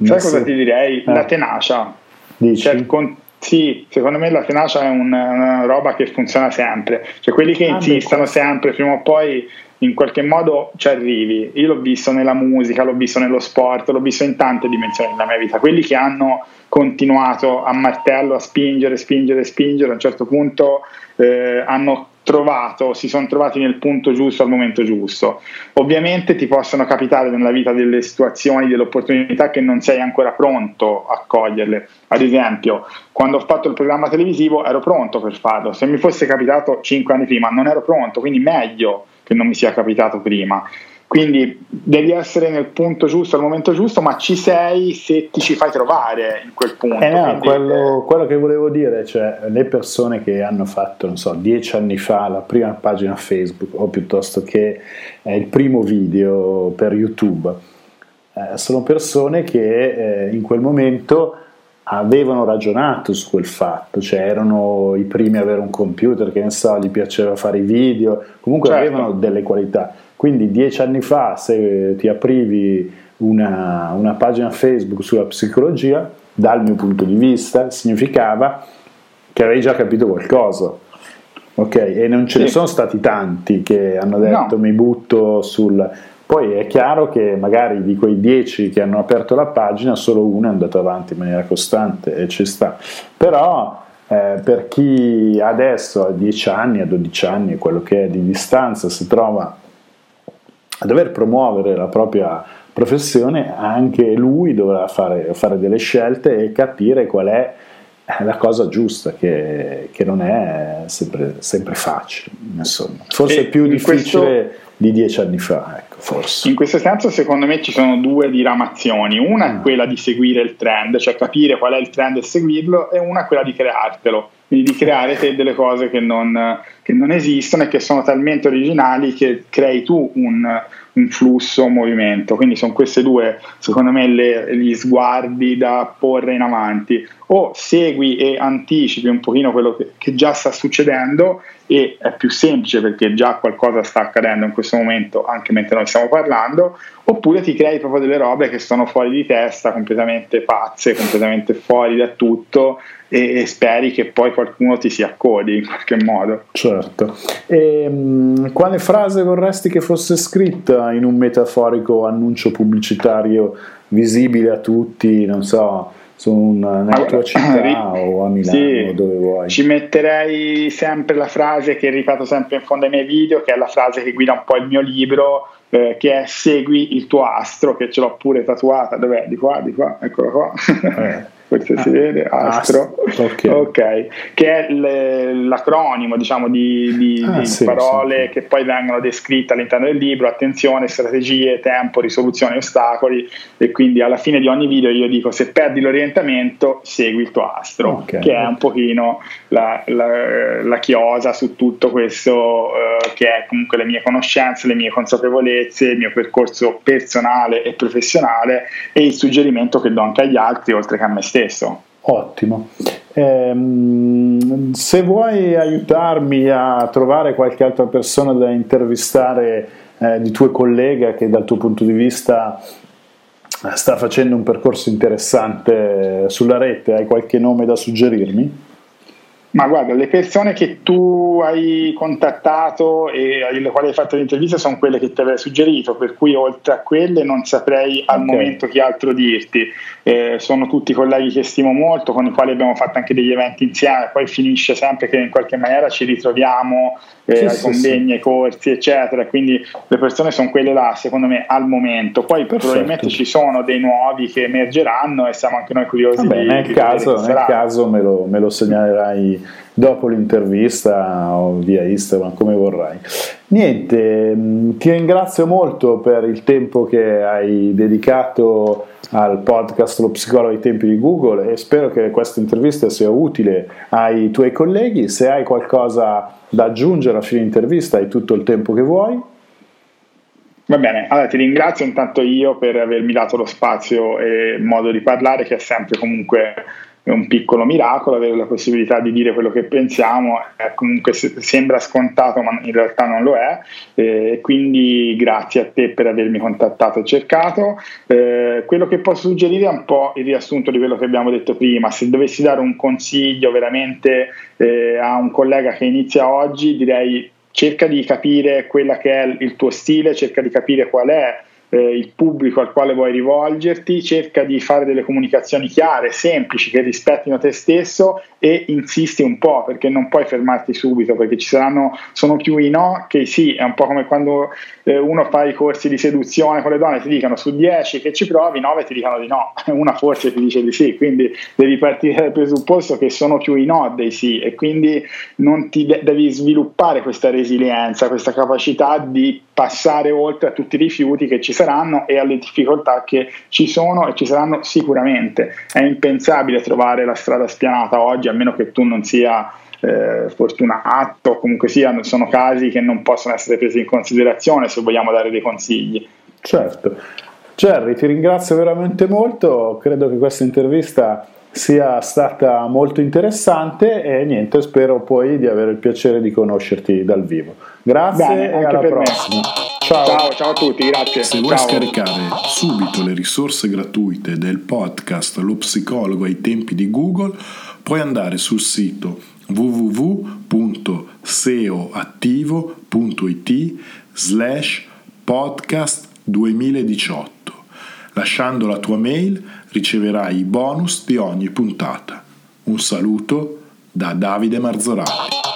Sai cosa ti direi? Eh. La tenacia. Dici? Cioè, con, sì, secondo me la tenacia è un, una roba che funziona sempre. Cioè quelli che ah, insistono beh, sempre, prima o poi in qualche modo ci arrivi. Io l'ho visto nella musica, l'ho visto nello sport, l'ho visto in tante dimensioni della mia vita. Quelli che hanno continuato a martello, a spingere, spingere, spingere, a un certo punto eh, hanno trovato, si sono trovati nel punto giusto al momento giusto. Ovviamente ti possono capitare nella vita delle situazioni, delle opportunità che non sei ancora pronto a coglierle. Ad esempio, quando ho fatto il programma televisivo ero pronto per farlo, se mi fosse capitato cinque anni prima non ero pronto, quindi meglio che non mi sia capitato prima. Quindi devi essere nel punto giusto al momento giusto, ma ci sei se ti ci fai trovare in quel punto. Eh no, quello, quello, che volevo dire, cioè le persone che hanno fatto, non so, dieci anni fa la prima pagina Facebook o piuttosto che eh, il primo video per YouTube, eh, sono persone che eh, in quel momento avevano ragionato su quel fatto, cioè erano i primi a avere un computer, che ne so, gli piaceva fare i video, comunque certo. avevano delle qualità. Quindi dieci anni fa, se ti aprivi una, una pagina Facebook sulla psicologia, dal mio punto di vista, significava che avevi già capito qualcosa. Ok, e non ce sì. ne sono stati tanti che hanno detto no. mi butto sul poi è chiaro che magari di quei 10 che hanno aperto la pagina solo uno è andato avanti in maniera costante e ci sta. Però eh, per chi adesso a 10 anni, a 12 anni, quello che è di distanza, si trova a dover promuovere la propria professione, anche lui dovrà fare, fare delle scelte e capire qual è la cosa giusta, che, che non è sempre, sempre facile. Insomma. Forse e è più difficile questo, di dieci anni fa. Forse. In questo senso, secondo me, ci sono due diramazioni. Una è ah. quella di seguire il trend, cioè capire qual è il trend e seguirlo, e una è quella di creartelo quindi di creare te delle cose che non, che non, esistono e che sono talmente originali che crei tu un, un flusso, un movimento. Quindi sono queste due, secondo me, le, gli sguardi da porre in avanti. O segui e anticipi un pochino quello che, che già sta succedendo e è più semplice perché già qualcosa sta accadendo in questo momento, anche mentre noi stiamo parlando, oppure ti crei proprio delle robe che sono fuori di testa, completamente pazze, completamente fuori da tutto e, e speri che poi qualcuno ti si accodi in qualche modo. Certo. E, um, quale frase vorresti che fosse scritta in un metaforico annuncio pubblicitario visibile a tutti, non so, su una, nella allora, tua città ri- o a Milano sì, dove vuoi? Ci metterei sempre la frase che ripeto sempre in fondo ai miei video, che è la frase che guida un po' il mio libro, eh, che è segui il tuo astro, che ce l'ho pure tatuata, dov'è? Di qua, di qua, eccolo qua. Eh forse ah, si vede, Astro, Astro okay. ok, che è l'acronimo diciamo, di, di, ah, di sì, parole sì. che poi vengono descritte all'interno del libro, attenzione, strategie, tempo, risoluzione, ostacoli e quindi alla fine di ogni video io dico se perdi l'orientamento segui il tuo astro, okay. che è un pochino la, la, la chiosa su tutto questo uh, che è comunque le mie conoscenze, le mie consapevolezze, il mio percorso personale e professionale e il suggerimento che do anche agli altri oltre che a me stesso stesso. Ottimo. Eh, se vuoi aiutarmi a trovare qualche altra persona da intervistare eh, di tue colleghe che dal tuo punto di vista eh, sta facendo un percorso interessante sulla rete, hai qualche nome da suggerirmi? Ma guarda, le persone che tu hai contattato e alle quali hai fatto l'intervista sono quelle che ti avrei suggerito, per cui oltre a quelle non saprei al okay. momento che altro dirti. Eh, sono tutti colleghi che stimo molto, con i quali abbiamo fatto anche degli eventi insieme, poi finisce sempre che in qualche maniera ci ritroviamo eh, sì, ai convegni, ai corsi, eccetera. Quindi le persone sono quelle là, secondo me, al momento. Poi Perfetto. probabilmente ci sono dei nuovi che emergeranno e siamo anche noi curiosi Vabbè, di, nel di caso, nel caso me lo, me lo segnalerai dopo l'intervista o via Instagram, come vorrai. Niente, mm, ti ringrazio molto per il tempo che hai dedicato al podcast Lo Psicologo ai tempi di Google e spero che questa intervista sia utile ai tuoi colleghi. Se hai qualcosa da aggiungere a fine intervista hai tutto il tempo che vuoi. Va bene, allora ti ringrazio intanto io per avermi dato lo spazio e modo di parlare che è sempre comunque è un piccolo miracolo avere la possibilità di dire quello che pensiamo, eh, comunque sembra scontato ma in realtà non lo è, eh, quindi grazie a te per avermi contattato e cercato. Eh, quello che posso suggerire è un po' il riassunto di quello che abbiamo detto prima, se dovessi dare un consiglio veramente eh, a un collega che inizia oggi direi cerca di capire quella che è il tuo stile, cerca di capire qual è eh, il pubblico al quale vuoi rivolgerti, cerca di fare delle comunicazioni chiare, semplici, che rispettino te stesso e insisti un po' perché non puoi fermarti subito perché ci saranno, sono più i no che i sì, è un po' come quando eh, uno fa i corsi di seduzione con le donne, ti dicono su 10 che ci provi, 9 ti dicono di no, una forse ti dice di sì, quindi devi partire dal presupposto che sono più i no dei sì e quindi non ti de- devi sviluppare questa resilienza, questa capacità di passare oltre a tutti i rifiuti che ci saranno e alle difficoltà che ci sono e ci saranno sicuramente. È impensabile trovare la strada spianata oggi, a meno che tu non sia eh, fortunato, comunque sia, sono casi che non possono essere presi in considerazione se vogliamo dare dei consigli. Certo. Jerry, ti ringrazio veramente molto, credo che questa intervista sia stata molto interessante e niente, spero poi di avere il piacere di conoscerti dal vivo. Grazie Bene, e alla prossima. Ciao. ciao. ciao, a tutti, grazie. Se vuoi ciao. scaricare subito le risorse gratuite del podcast Lo psicologo ai tempi di Google, puoi andare sul sito www.seoattivo.it slash podcast 2018. Lasciando la tua mail riceverai i bonus di ogni puntata. Un saluto da Davide Marzorati.